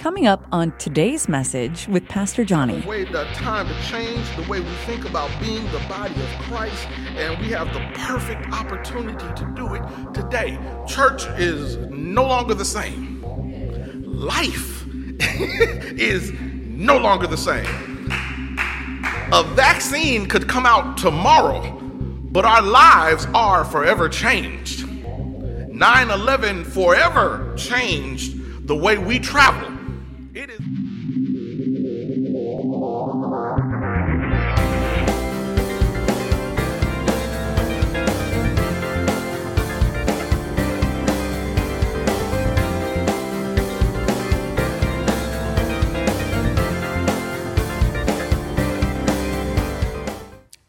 Coming up on today's message with Pastor Johnny. The way the time to change the way we think about being the body of Christ, and we have the perfect opportunity to do it today. Church is no longer the same. Life is no longer the same. A vaccine could come out tomorrow, but our lives are forever changed. 9 11 forever changed the way we travel.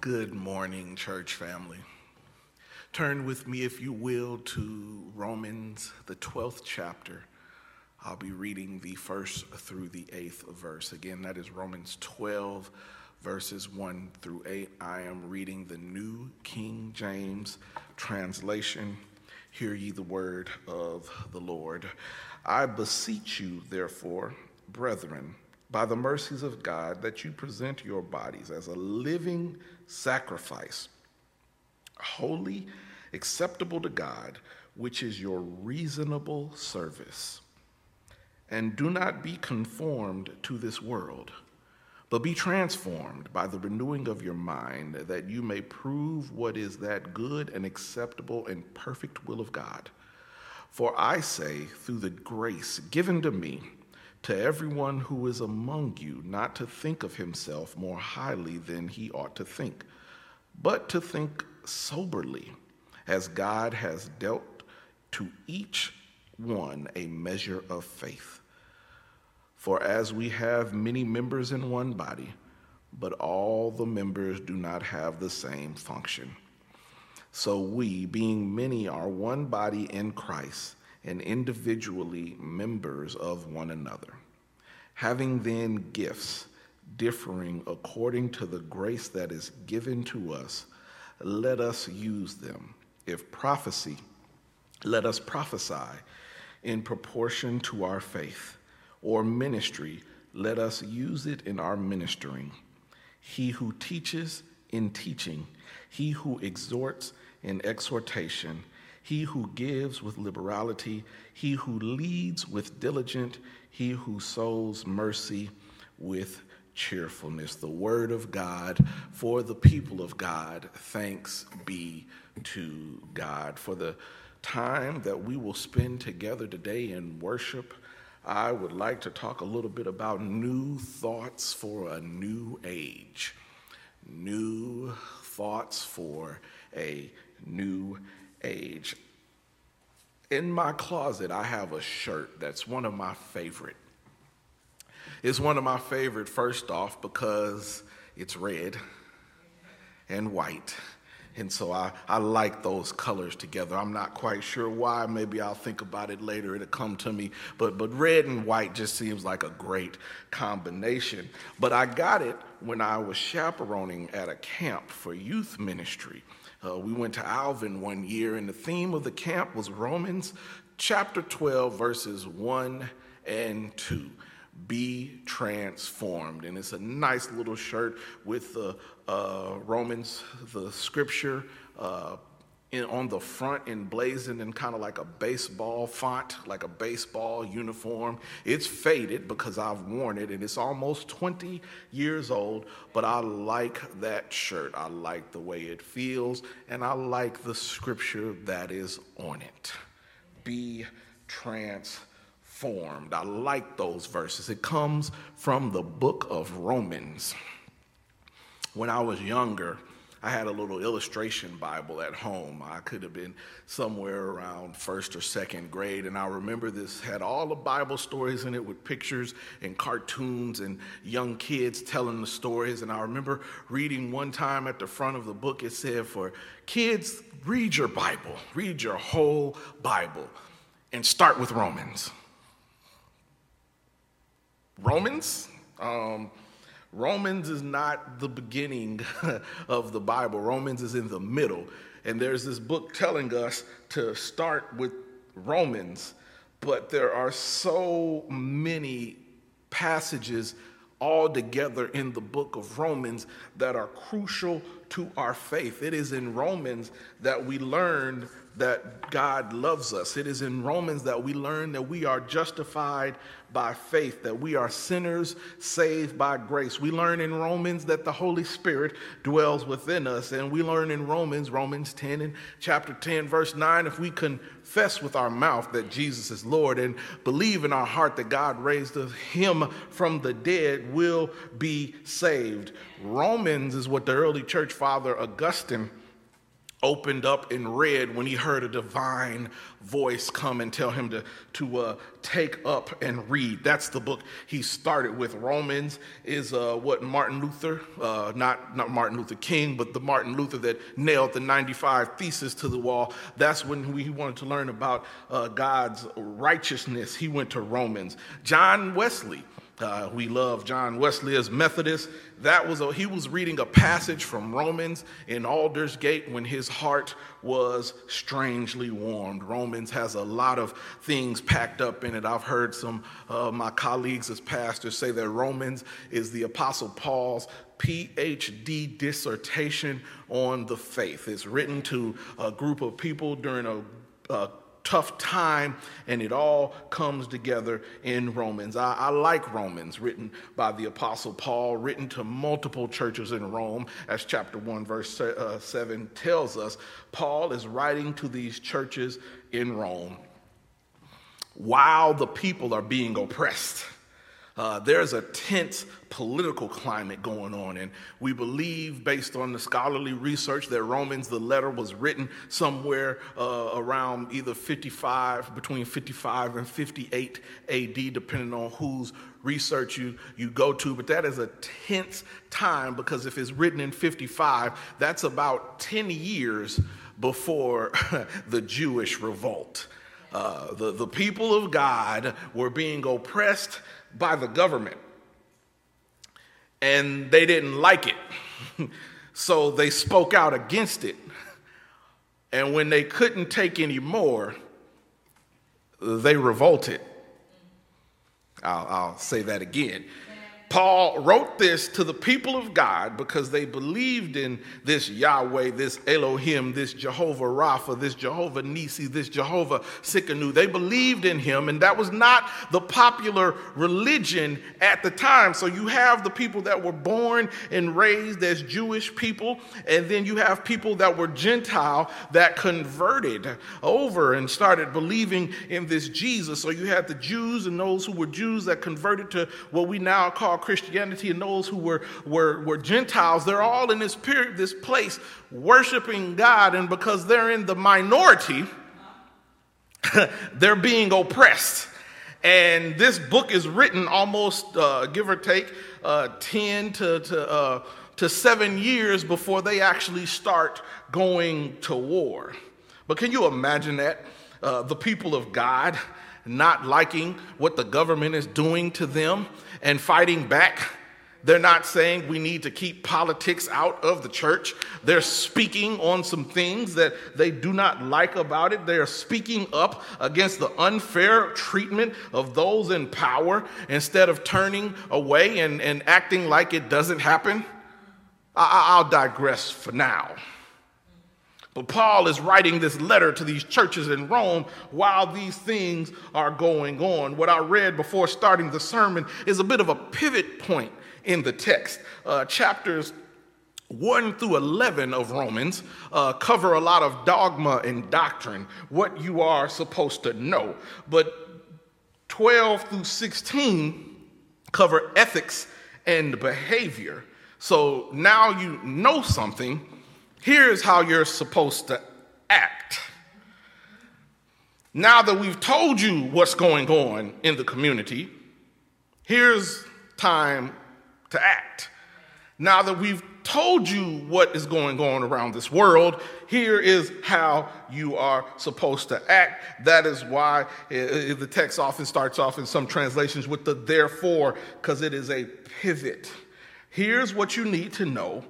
Good morning, church family. Turn with me, if you will, to Romans, the 12th chapter. I'll be reading the first through the eighth verse. Again, that is Romans 12, verses 1 through 8. I am reading the New King James translation. Hear ye the word of the Lord. I beseech you, therefore, brethren, by the mercies of God, that you present your bodies as a living sacrifice, holy, acceptable to God, which is your reasonable service. And do not be conformed to this world, but be transformed by the renewing of your mind, that you may prove what is that good and acceptable and perfect will of God. For I say, through the grace given to me, to everyone who is among you, not to think of himself more highly than he ought to think, but to think soberly, as God has dealt to each one a measure of faith. For as we have many members in one body, but all the members do not have the same function. So we, being many, are one body in Christ and individually members of one another. Having then gifts differing according to the grace that is given to us, let us use them. If prophecy, let us prophesy in proportion to our faith or ministry, let us use it in our ministering. He who teaches in teaching, he who exhorts in exhortation, he who gives with liberality, he who leads with diligence, he who sows mercy with cheerfulness. The word of God for the people of God. Thanks be to God for the time that we will spend together today in worship I would like to talk a little bit about new thoughts for a new age. New thoughts for a new age. In my closet, I have a shirt that's one of my favorite. It's one of my favorite, first off, because it's red and white and so I, I like those colors together. I'm not quite sure why. Maybe I'll think about it later. It'll come to me. But, but red and white just seems like a great combination. But I got it when I was chaperoning at a camp for youth ministry. Uh, we went to Alvin one year, and the theme of the camp was Romans chapter 12, verses 1 and 2 be transformed. And it's a nice little shirt with the uh, Romans, the scripture uh, in, on the front emblazoned in kind of like a baseball font, like a baseball uniform. It's faded because I've worn it and it's almost 20 years old, but I like that shirt. I like the way it feels and I like the scripture that is on it. Be transformed. I like those verses. It comes from the book of Romans. When I was younger, I had a little illustration Bible at home. I could have been somewhere around first or second grade, and I remember this had all the Bible stories in it with pictures and cartoons and young kids telling the stories. And I remember reading one time at the front of the book, it said, For kids, read your Bible, read your whole Bible, and start with Romans. Romans? Um, Romans is not the beginning of the Bible, Romans is in the middle. And there's this book telling us to start with Romans, but there are so many passages all together in the book of Romans that are crucial to our faith. It is in Romans that we learn that God loves us. It is in Romans that we learn that we are justified by faith, that we are sinners saved by grace. We learn in Romans that the Holy Spirit dwells within us. And we learn in Romans, Romans 10 and chapter 10, verse 9, if we confess with our mouth that Jesus is Lord and believe in our heart that God raised him from the dead, will be saved. Romans is what the early church father Augustine opened up and read when he heard a divine voice come and tell him to, to uh, take up and read. That's the book he started with. Romans is uh, what Martin Luther, uh, not, not Martin Luther King, but the Martin Luther that nailed the 95 Thesis to the wall. That's when he wanted to learn about uh, God's righteousness. He went to Romans. John Wesley uh, we love John Wesley as Methodist. That was a, he was reading a passage from Romans in Aldersgate when his heart was strangely warmed. Romans has a lot of things packed up in it. I've heard some of my colleagues as pastors say that Romans is the Apostle Paul's PhD dissertation on the faith. It's written to a group of people during a, a tough time, and it all comes together in Romans. I, I, like Romans, written by the Apostle Paul, written to multiple churches in Rome, as chapter 1, verse uh, 7 tells us. Paul is writing to these churches in Rome while the people are being oppressed. Uh, there's a tense political climate going on, and we believe, based on the scholarly research, that Romans, the letter was written somewhere uh, around either 55, between 55 and 58 AD, depending on whose research you, you go to. But that is a tense time because if it's written in 55, that's about 10 years before the Jewish revolt. Uh, the, the people of God were being oppressed by the government. And they didn't like it. so they spoke out against it. And when they couldn't take any more, they revolted. I'll, I'll say that again. Paul wrote this to the people of God because they believed in this Yahweh, this Elohim, this Jehovah Rapha, this Jehovah Nisi, this Jehovah Tsidkenu. They believed in him, and that was not the popular religion at the time. So you have the people that were born and raised as Jewish people, and then you have people that were Gentile that converted over and started believing in this Jesus. So you had the Jews and those who were Jews that converted to what we now call Christianity and those who were, were, were Gentiles, they're all in this period, this place, worshiping God. And because they're in the minority, they're being oppressed. And this book is written almost, uh, give or take, uh, 10 to, to, uh, to seven years before they actually start going to war. But can you imagine that? Uh, the people of God not liking what the government is doing to them and fighting back. They're not saying we need to keep politics out of the church. They're speaking on some things that they do not like about it. They are speaking up against the unfair treatment of those in power instead of turning away and, and acting like it doesn't happen. I, I'll digress for now. But Paul is writing this letter to these churches in Rome while these things are going on. What I read before starting the sermon is a bit of a pivot point in the text. Uh, chapters 1 through 11 of Romans uh, cover a lot of dogma and doctrine, what you are supposed to know. But 12 through 16 cover ethics and behavior. So now you know something Here's how you're supposed to act. Now that we've told you what's going on in the community, here's time to act. Now that we've told you what is going on around this world, here is how you are supposed to act. That is why eh, eh, the text often starts off in some translations with the therefore, because it is a pivot. Here's what you need to know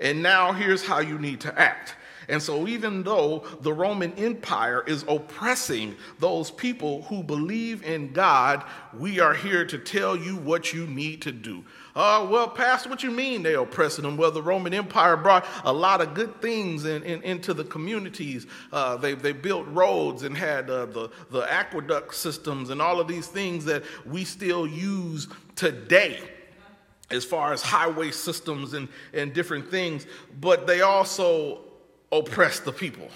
and now here's how you need to act. And so, even though the Roman Empire is oppressing those people who believe in God, we are here to tell you what you need to do. Uh, well, Pastor, what you mean they're oppressing them? Well, the Roman Empire brought a lot of good things in, in, into the communities. Uh, they, they built roads and had uh, the, the aqueduct systems and all of these things that we still use today as far as highway systems and, and different things. But they also oppressed the people.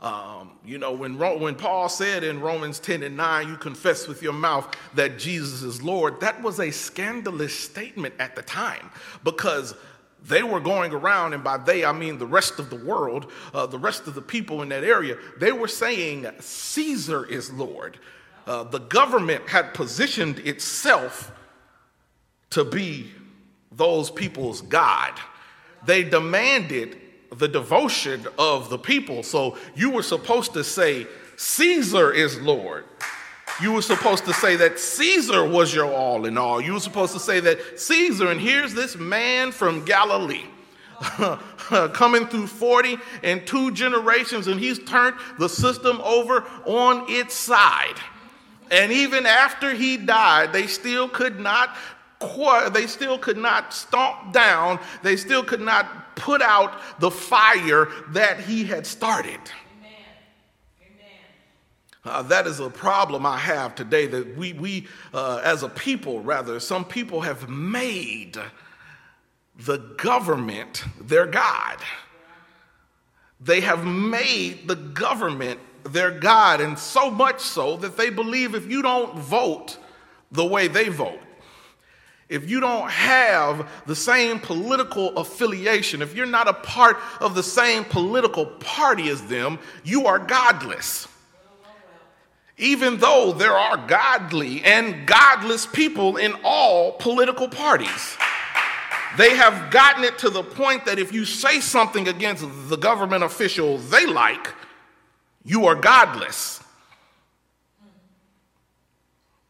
Um, you know, when, when Paul said in Romans 10 and 9, you confess with your mouth that Jesus is Lord, that was a scandalous statement at the time because they were going around, and by they I mean the rest of the world, uh, the rest of the people in that area, they were saying Caesar is Lord. Uh, the government had positioned itself to be those people's God. They demanded the devotion of the people. So you were supposed to say, Caesar is Lord. You were supposed to say that Caesar was your all in all. You were supposed to say that Caesar, and here's this man from Galilee. coming through 40 and two generations, and he's turned the system over on its side. And even after he died, they still could not they still could not stomp down, they still could not put out the fire that he had started. Uh, that is a problem I have today that we, we uh, as a people, rather, some people have made the government their God. They have made the government their God, and so much so that they believe if you don't vote the way they vote, if you don't have the same political affiliation, if you're not a part of the same political party as them, you are godless. Even though there are godly and godless people in all political parties, they have gotten it to the point that if you say something against the government official they like, you are godless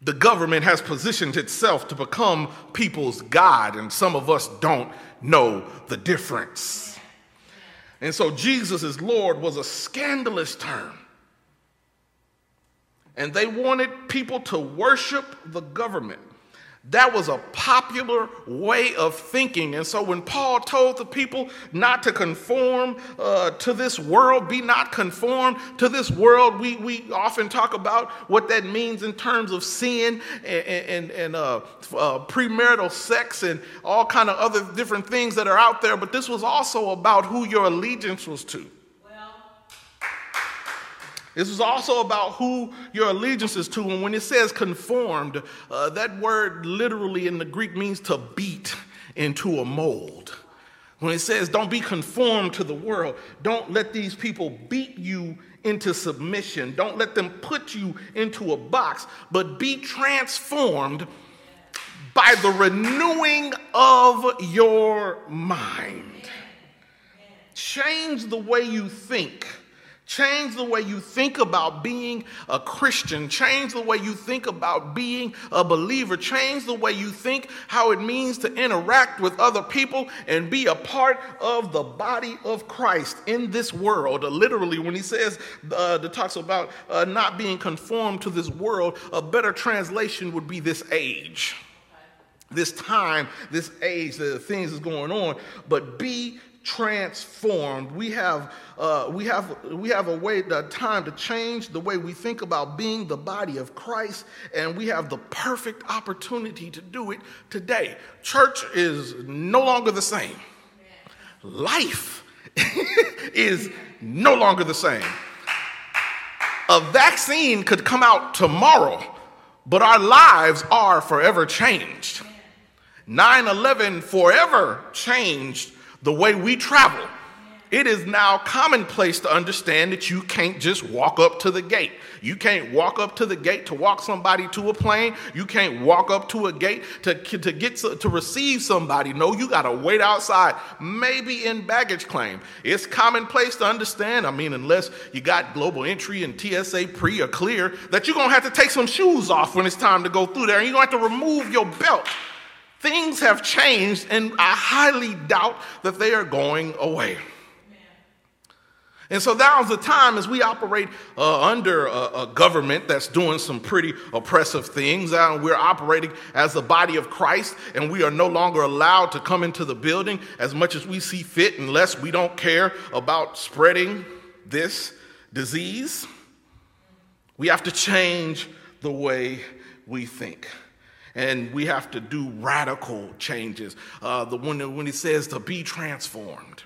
the government has positioned itself to become people's God, and some of us don't know the difference. And so, Jesus is Lord was a scandalous term. And they wanted people to worship the government. That was a popular way of thinking. And so when Paul told the people not to conform uh, to this world, be not conformed to this world, we, we often talk about what that means in terms of sin and, and, and uh, uh, premarital sex and all kind of other different things that are out there. But this was also about who your allegiance was to. This is also about who your allegiance is to. And when it says conformed, uh, that word literally in the Greek means to beat into a mold. When it says don't be conformed to the world, don't let these people beat you into submission. Don't let them put you into a box, but be transformed by the renewing of your mind. Change the way you think Change the way you think about being a Christian. Change the way you think about being a believer. Change the way you think how it means to interact with other people and be a part of the body of Christ in this world. Uh, literally, when he says, uh, talks about uh, not being conformed to this world, a better translation would be this age. This time, this age, the things is going on, but be transformed. We have, uh, we have, we have a way, a time to change the way we think about being the body of Christ, and we have the perfect opportunity to do it today. Church is no longer the same. Life is no longer the same. A vaccine could come out tomorrow, but our lives are forever changed. 9 11 forever changed the way we travel, it is now commonplace to understand that you can't just walk up to the gate. You can't walk up to the gate to walk somebody to a plane. You can't walk up to a gate to, to get to, to receive somebody. No, you got to wait outside, maybe in baggage claim. It's commonplace to understand. I mean, unless you got global entry and TSA pre or clear, that you're going to have to take some shoes off when it's time to go through there. And you're going to have to remove your belt Things have changed, and I highly doubt that they are going away. And so now's the time as we operate uh, under a, a, government that's doing some pretty oppressive things. Uh, we're operating as the body of Christ, and we are no longer allowed to come into the building as much as we see fit unless we don't care about spreading this disease. We have to change the way we think. And we have to do radical changes. Uh, the one when he says to be transformed.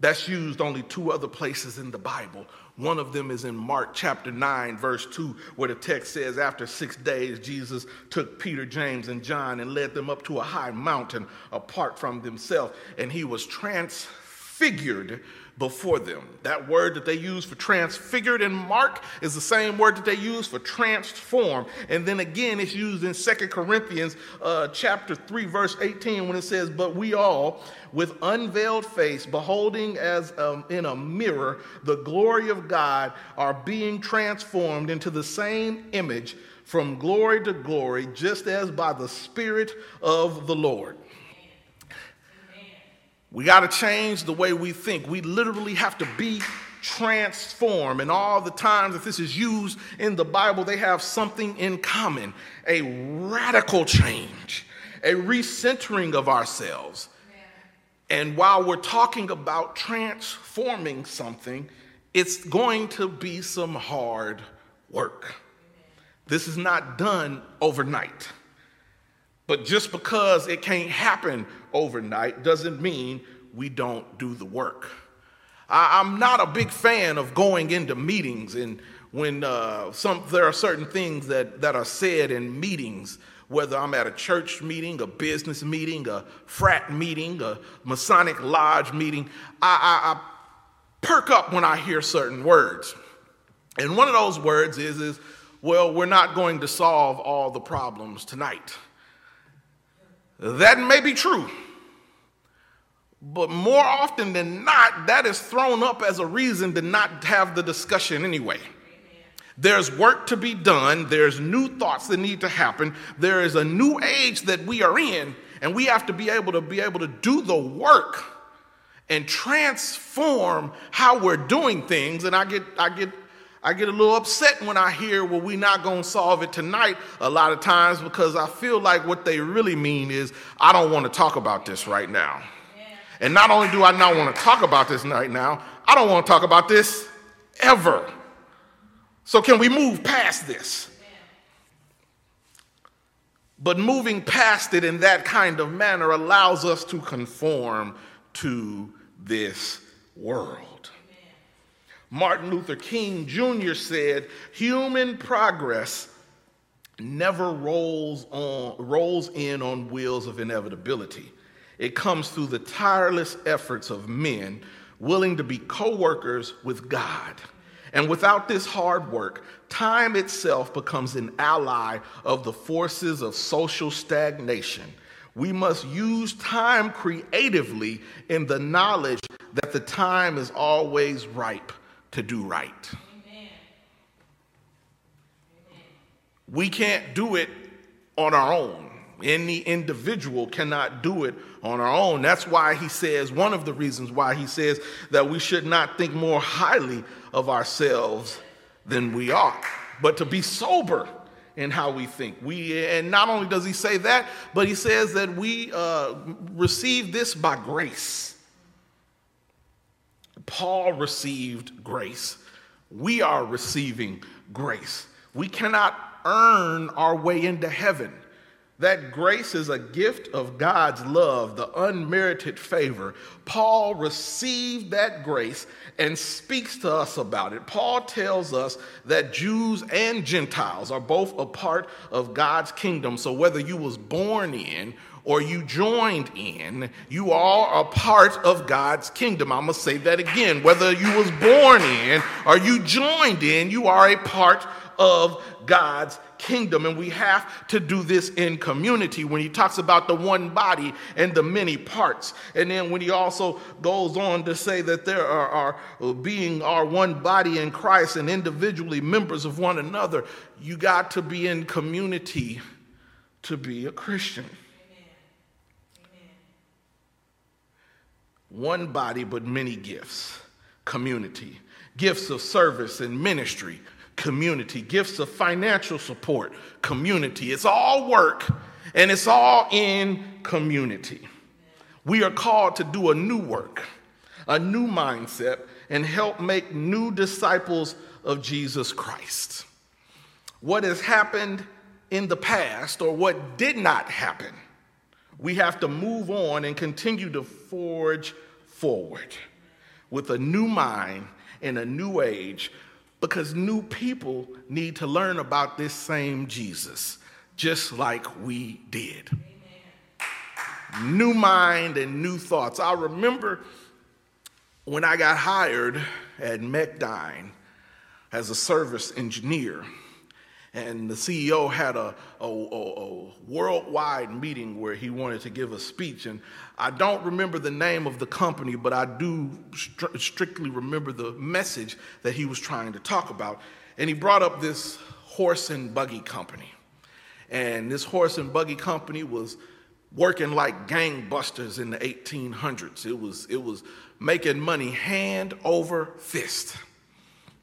That's used only two other places in the Bible. One of them is in Mark chapter 9, verse 2, where the text says, After six days, Jesus took Peter, James, and John and led them up to a high mountain apart from themselves, and he was transfigured before them. That word that they use for transfigured in Mark is the same word that they use for transform. And then again, it's used in Second Corinthians uh, chapter 3, verse 18, when it says, But we all, with unveiled face, beholding as um, in a mirror the glory of God, are being transformed into the same image from glory to glory, just as by the Spirit of the Lord. We got to change the way we think. We literally have to be transformed. And all the times that this is used in the Bible, they have something in common a radical change, a recentering of ourselves. And while we're talking about transforming something, it's going to be some hard work. This is not done overnight. But just because it can't happen overnight doesn't mean we don't do the work. I, am not a big fan of going into meetings and when uh, some, there are certain things that, that are said in meetings, whether I'm at a church meeting, a business meeting, a frat meeting, a Masonic lodge meeting, I, I, I perk up when I hear certain words. And one of those words is, is, well, we're not going to solve all the problems tonight. That may be true. But more often than not, that is thrown up as a reason to not have the discussion anyway. There's work to be done. There's new thoughts that need to happen. There is a new age that we are in, and we have to be able to be able to do the work and transform how we're doing things. And I get I get I get a little upset when I hear, well, we're not going to solve it tonight a lot of times because I feel like what they really mean is, I don't want to talk about this right now. And not only do I not want to talk about this right now, I don't want to talk about this ever. So, can we move past this? But moving past it in that kind of manner allows us to conform to this world. Martin Luther King Jr. said, human progress never rolls, on, rolls in on wheels of inevitability. It comes through the tireless efforts of men willing to be co workers with God. And without this hard work, time itself becomes an ally of the forces of social stagnation. We must use time creatively in the knowledge that the time is always ripe to do right. Amen. We can't do it on our own. Any individual cannot do it on our own. That's why he says, one of the reasons why he says that we should not think more highly of ourselves than we ought, but to be sober in how we think. We, and not only does he say that, but he says that we uh, receive this by grace. Paul received grace. We are receiving grace. We cannot earn our way into heaven. That grace is a gift of God's love, the unmerited favor. Paul received that grace and speaks to us about it. Paul tells us that Jews and Gentiles are both a part of God's kingdom. So whether you was born in or you joined in, you are a part of God's kingdom. I'm going to say that again. Whether you was born in or you joined in, you are a part of God's kingdom. And we have to do this in community when he talks about the one body and the many parts. And then when he also goes on to say that there are, are being our one body in Christ and individually members of one another, you got to be in community to be a Christian. One body but many gifts. community. Gifts of service and ministry, community. Gifts of financial support, community. It's all work and it's all in community. We are called to do a new work, a new mindset, and help make new disciples of Jesus Christ. What has happened in the past or what did not happen, we have to move on and continue to forge forward with a new mind in a new age because new people need to learn about this same Jesus, just like we did. Amen. New mind and new thoughts. I remember when I got hired at Mechdyne as a service engineer, and the CEO had a, a, a, worldwide meeting where he wanted to give a speech. And I don't remember the name of the company, but I do stri- strictly remember the message that he was trying to talk about. And he brought up this horse and buggy company. And this horse and buggy company was working like gangbusters in the 1800s. It was, it was making money hand over fist.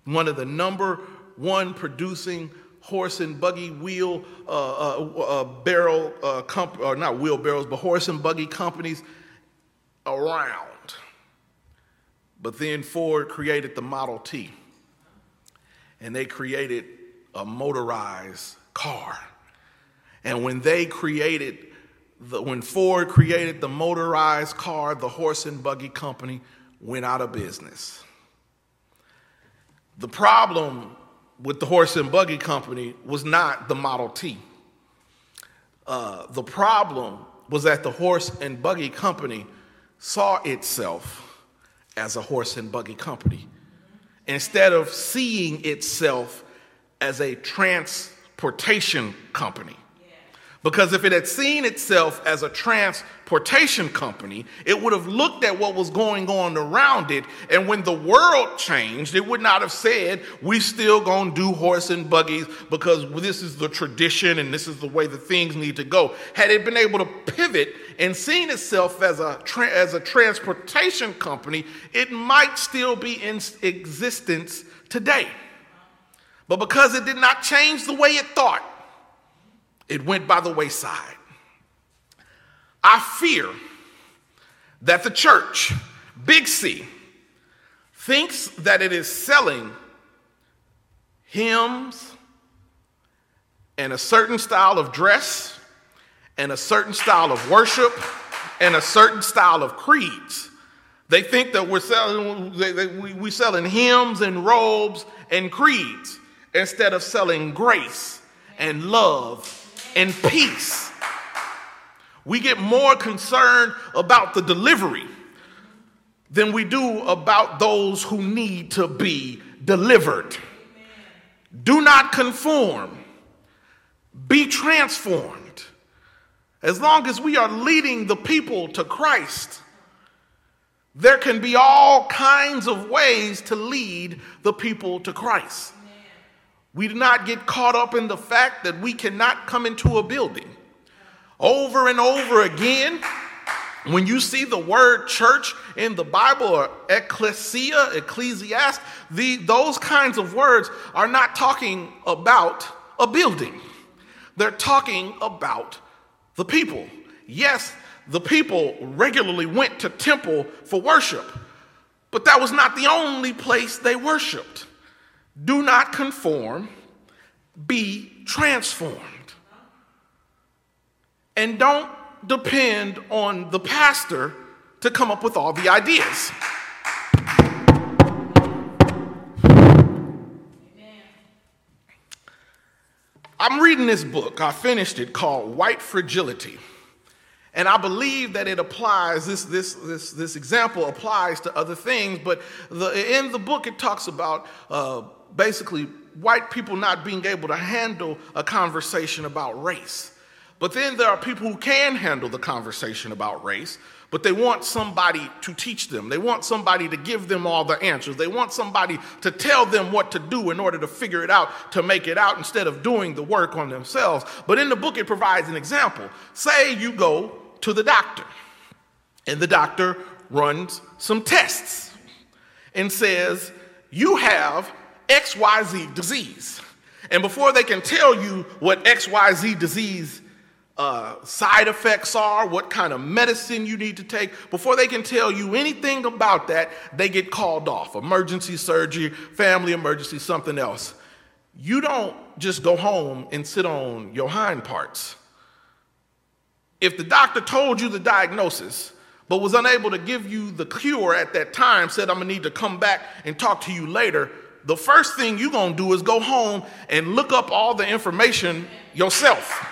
One of the number one producing horse and buggy wheel uh, uh, uh, barrel, uh, comp- or not wheelbarrows, but horse and buggy companies around. But then Ford created the Model T, and they created a motorized car. And when they created the, when Ford created the motorized car, the horse and buggy company went out of business. The problem with the horse and buggy company was not the Model T. Uh, the problem was that the horse and buggy company saw itself as a horse and buggy company instead of seeing itself as a transportation company. Because if it had seen itself as a transportation company, it would have looked at what was going on around it. And when the world changed, it would not have said, we still gonna do horse and buggies because this is the tradition and this is the way the things need to go. Had it been able to pivot and seen itself as a, tra- as a transportation company, it might still be in existence today. But because it did not change the way it thought, it went by the wayside. I fear that the church, Big C, thinks that it is selling hymns and a certain style of dress and a certain style of worship and a certain style of creeds. They think that we're selling, we, are selling hymns and robes and creeds instead of selling grace and love and peace. We get more concerned about the delivery than we do about those who need to be delivered. Do not conform, be transformed. As long as we are leading the people to Christ, there can be all kinds of ways to lead the people to Christ. We do not get caught up in the fact that we cannot come into a building. Over and over again, when you see the word church in the Bible or ecclesia, ecclesiast, the, those kinds of words are not talking about a building. They're talking about the people. Yes, the people regularly went to temple for worship, but that was not the only place they worshiped. Do not conform, be transformed. And don't depend on the pastor to come up with all the ideas. I'm reading this book, I finished it, called White Fragility. And I believe that it applies, this, this, this, this example applies to other things, but the, in the book it talks about uh, basically white people not being able to handle a conversation about race. But then there are people who can handle the conversation about race, but they want somebody to teach them. They want somebody to give them all the answers. They want somebody to tell them what to do in order to figure it out, to make it out, instead of doing the work on themselves. But in the book, it provides an example. Say you go to the doctor, and the doctor runs some tests and says, You have XYZ disease. And before they can tell you what XYZ disease uh, side effects are, what kind of medicine you need to take, before they can tell you anything about that, they get called off. Emergency surgery, family emergency, something else. You don't just go home and sit on your hind parts. If the doctor told you the diagnosis, but was unable to give you the cure at that time, said, I'm gonna need to come back and talk to you later, the first thing you're gonna do is go home and look up all the information yourself.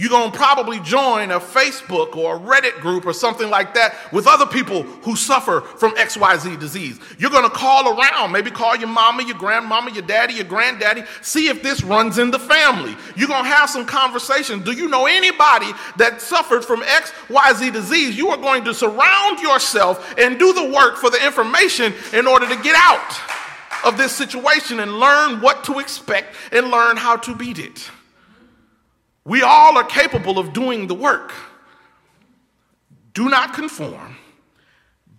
You're going to probably join a Facebook or a Reddit group or something like that with other people who suffer from XYZ disease. You're going to call around, maybe call your mama, your grandmama, your daddy, your granddaddy, see if this runs in the family. You're going to have some conversations. Do you know anybody that suffered from XYZ disease? You are going to surround yourself and do the work for the information in order to get out of this situation and learn what to expect and learn how to beat it. We all are capable of doing the work. Do not conform,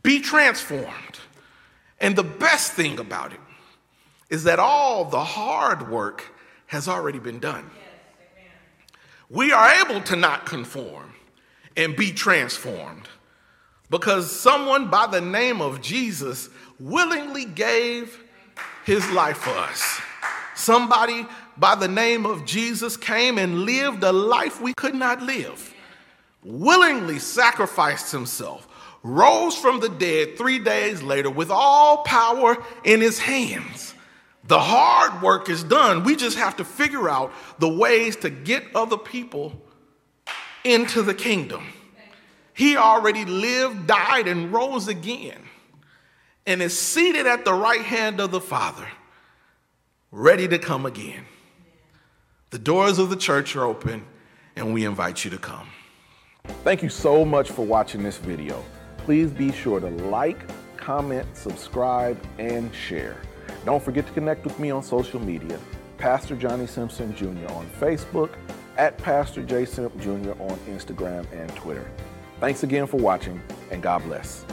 be transformed. And the best thing about it is that all the hard work has already been done. we are able to not conform and be transformed because someone by the name of Jesus willingly gave his life for us. Somebody by the name of Jesus came and lived a life we could not live, willingly sacrificed himself, rose from the dead three days later with all power in his hands. The hard work is done. We just have to figure out the ways to get other people into the kingdom. He already lived, died, and rose again, and is seated at the right hand of the Father, ready to come again. The doors of the church are open, and we invite you to come. Thank you so much for watching this video. Please be sure to like, comment, subscribe, and share. Don't forget to connect with me on social media, Pastor Johnny Simpson Jr. on Facebook, at Pastor J. Simp Jr. on Instagram and Twitter. Thanks again for watching, and God bless.